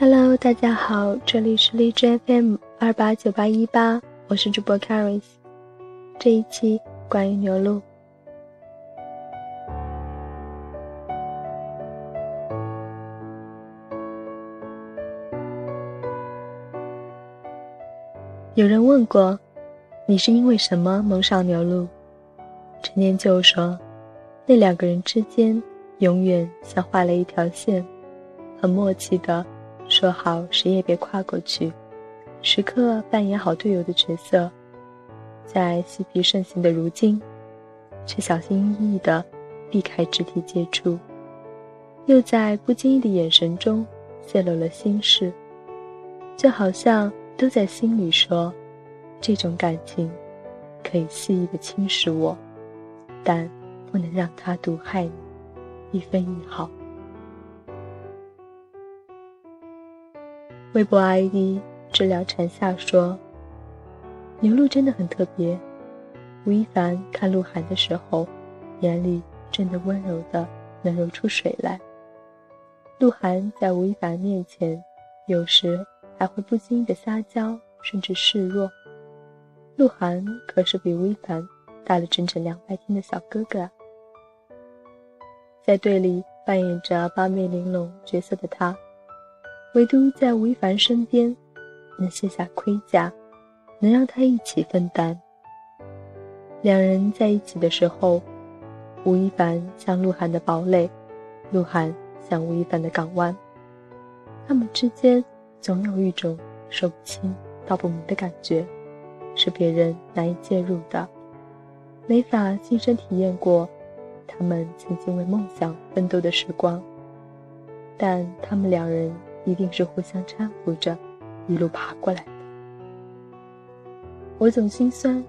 Hello，大家好，这里是荔枝 FM 二八九八一八，我是主播 Caris。这一期关于牛鹿，有人问过，你是因为什么蒙上牛鹿？陈年旧说，那两个人之间永远像画了一条线，很默契的。说好谁也别跨过去，时刻扮演好队友的角色，在嬉皮盛行的如今，却小心翼翼地避开肢体接触，又在不经意的眼神中泄露了心事，就好像都在心里说：这种感情可以肆意的侵蚀我，但不能让它毒害你一分一毫。微博 ID 治疗蝉夏说：“牛鹿真的很特别。吴亦凡看鹿晗的时候，眼里真的温柔的能流出水来。鹿晗在吴亦凡面前，有时还会不经意的撒娇，甚至示弱。鹿晗可是比吴亦凡大了整整两百天的小哥哥！在队里扮演着八面玲珑角色的他。”唯独在吴亦凡身边，能卸下盔甲，能让他一起分担。两人在一起的时候，吴亦凡像鹿晗的堡垒，鹿晗像吴亦凡的港湾。他们之间总有一种说不清道不明的感觉，是别人难以介入的，没法亲身体验过他们曾经为梦想奋斗的时光。但他们两人。一定是互相搀扶着，一路爬过来的。我总心酸，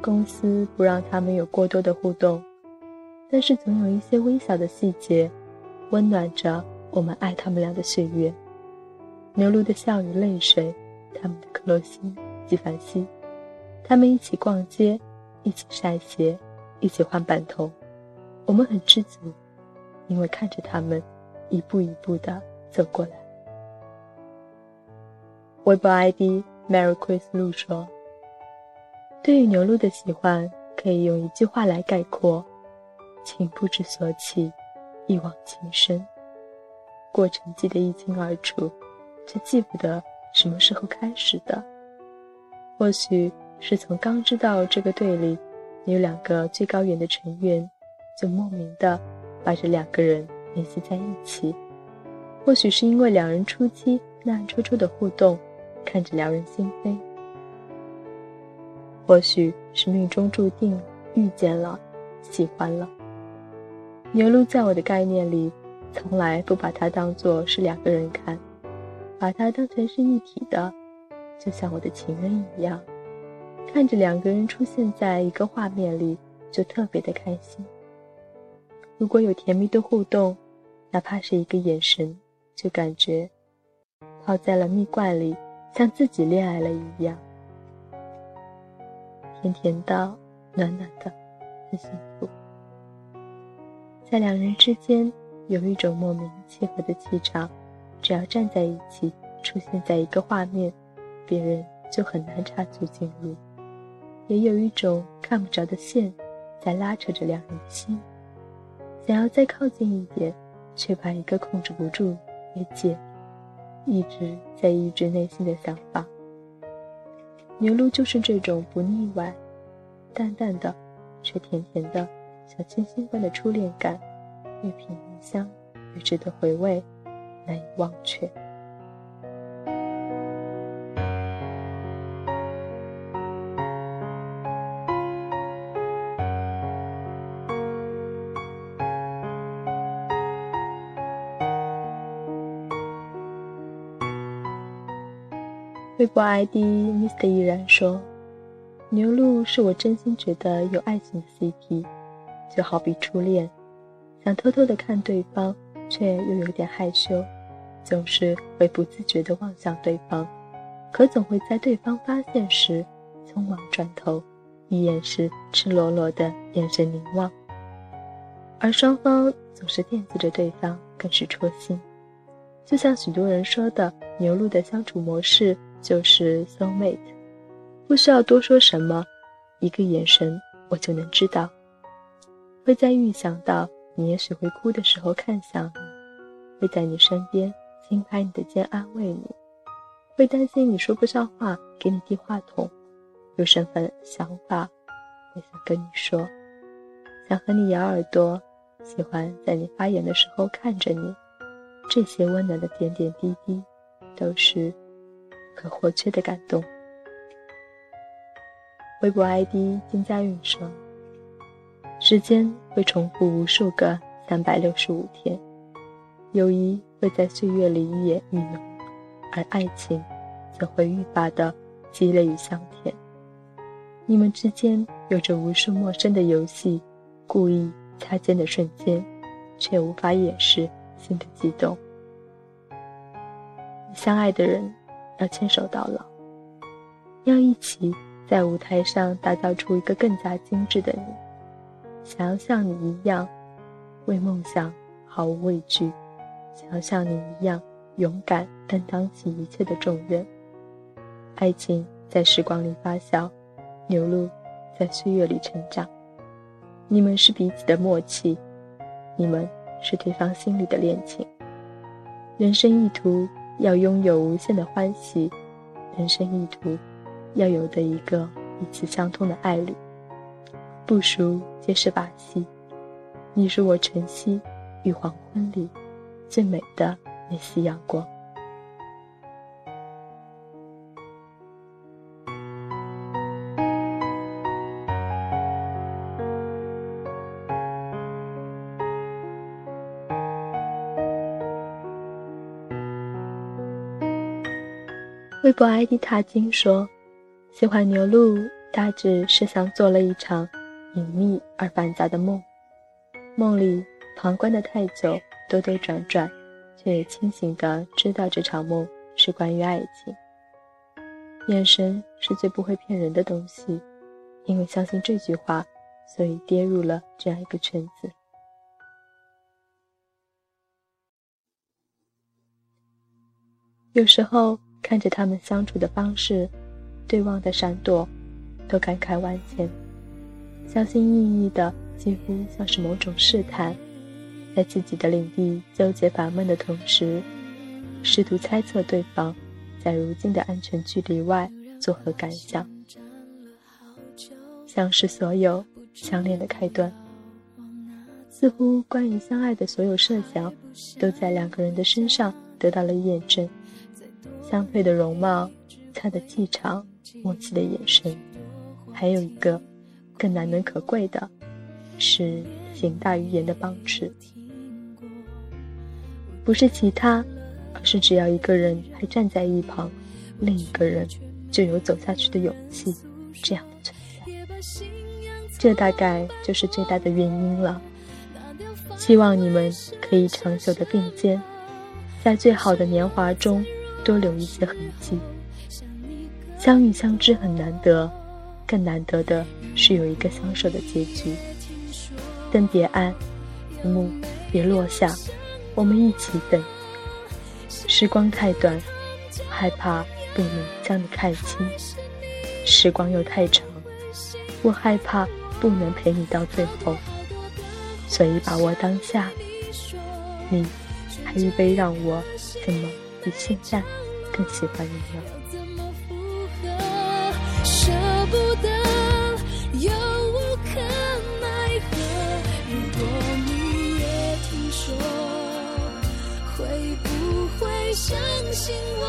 公司不让他们有过多的互动，但是总有一些微小的细节，温暖着我们爱他们俩的岁月。牛鹿的笑与泪水，他们的克洛心、纪梵希，他们一起逛街，一起晒鞋，一起换板头，我们很知足，因为看着他们一步一步的走过来。微博 ID Mary Chris 鹿说：“对于牛鹿的喜欢，可以用一句话来概括：情不知所起，一往情深。过程记得一清二楚，却记不得什么时候开始的。或许是从刚知道这个队里有两个最高远的成员，就莫名的把这两个人联系在一起。或许是因为两人初期那暗戳戳的互动。”看着撩人心扉，或许是命中注定遇见了，喜欢了。牛鹿在我的概念里，从来不把它当做是两个人看，把它当成是一体的，就像我的情人一样。看着两个人出现在一个画面里，就特别的开心。如果有甜蜜的互动，哪怕是一个眼神，就感觉泡在了蜜罐里。像自己恋爱了一样，甜甜的，暖暖的，很幸福。在两人之间有一种莫名契合的气场，只要站在一起，出现在一个画面，别人就很难插足进入。也有一种看不着的线，在拉扯着两人的心，想要再靠近一点，却把一个控制不住给解。一直在抑制内心的想法。牛露就是这种不腻歪、淡淡的，却甜甜的，小清新般的初恋感，越品越香，越值得回味，难以忘却。微博 ID Mr 依然说：“牛鹿是我真心觉得有爱情的 CP，就好比初恋，想偷偷的看对方，却又有点害羞，总是会不自觉的望向对方，可总会在对方发现时匆忙转头，一眼是赤裸裸的眼神凝望，而双方总是惦记着对方，更是戳心。就像许多人说的，牛鹿的相处模式就是 soul mate，不需要多说什么，一个眼神我就能知道。会在预想到你也许会哭的时候看向你，会在你身边轻拍你的肩安慰你，会担心你说不上话给你递话筒，有什么想法会想跟你说，想和你咬耳朵，喜欢在你发言的时候看着你。这些温暖的点点滴滴，都是不可或缺的感动。微博 ID 金佳韵说：“时间会重复无数个三百六十五天，友谊会在岁月里愈演愈浓，而爱情则会愈发的积累与香甜。你们之间有着无数陌生的游戏，故意擦肩的瞬间，却无法掩饰。”心的激动，相爱的人要牵手到老，要一起在舞台上打造出一个更加精致的你。想要像你一样，为梦想毫无畏惧；想要像你一样勇敢担当起一切的重任。爱情在时光里发酵，流露在岁月里成长。你们是彼此的默契，你们。是对方心里的恋情。人生意图要拥有无限的欢喜，人生意图要有的一个彼此相通的爱侣。不熟皆是把戏，你是我晨曦与黄昏里最美的那丝阳光。微博 ID 踏金说：“喜欢牛鹿，大致是像做了一场隐秘而繁杂的梦，梦里旁观的太久，兜兜转转，却也清醒的知道这场梦是关于爱情。眼神是最不会骗人的东西，因为相信这句话，所以跌入了这样一个圈子。有时候。”看着他们相处的方式，对望的闪躲，都感慨万千。小心翼翼的，几乎像是某种试探，在自己的领地纠结烦闷的同时，试图猜测对方在如今的安全距离外作何感想。像是所有相恋的开端，似乎关于相爱的所有设想，都在两个人的身上得到了验证。相配的容貌，他的气场，默契的眼神，还有一个更难能可贵的，是行大于言的帮持。不是其他，而是只要一个人还站在一旁，另一个人就有走下去的勇气。这样的存在，这大概就是最大的原因了。希望你们可以长久的并肩，在最好的年华中。多留一些痕迹。相遇相知很难得，更难得的是有一个相守的结局。灯别暗，幕别落下，我们一起等。时光太短，害怕不能将你看清；时光又太长，我害怕不能陪你到最后。所以把握当下，你还预备让我怎么？比现在更喜欢你了。舍不得，又无可奈何。如果你也听说，会不会相信我？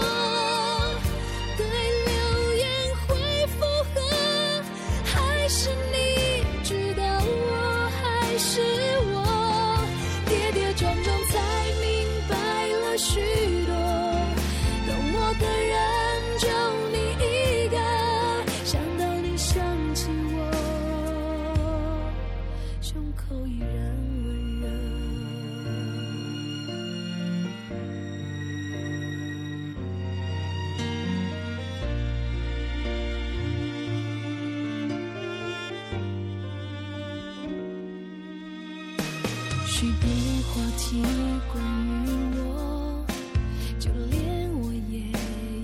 许多话题关于我，就连我也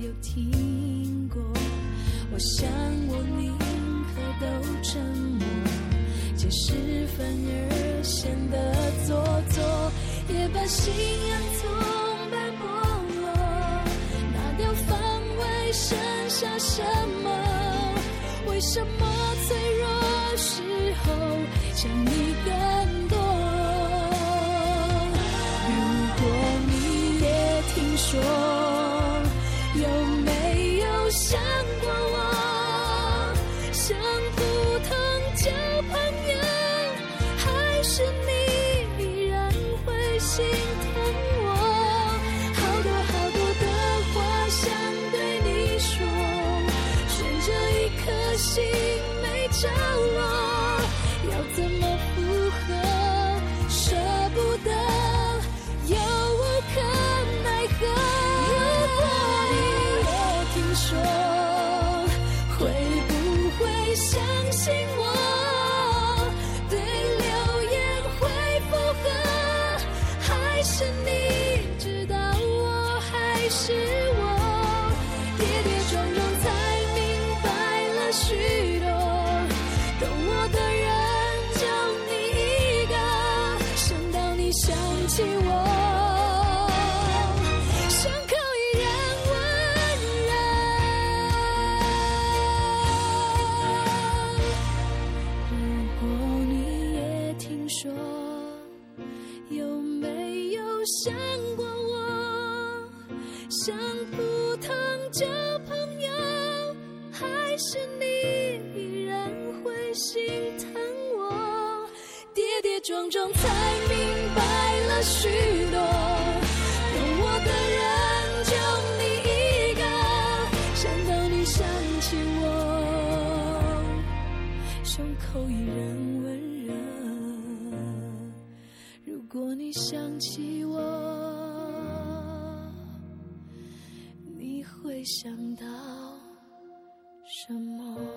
有听过。我想我宁可都沉默，解释反而显得做作，也把信仰从般剥落，拿掉防卫剩下什么？为什么脆弱时候想你更？是你依然会心疼我？跌跌撞撞才明白了许多，懂我的人就你一个，想到你想起我，胸口依然温热。如果你想起我，你会想到。什么？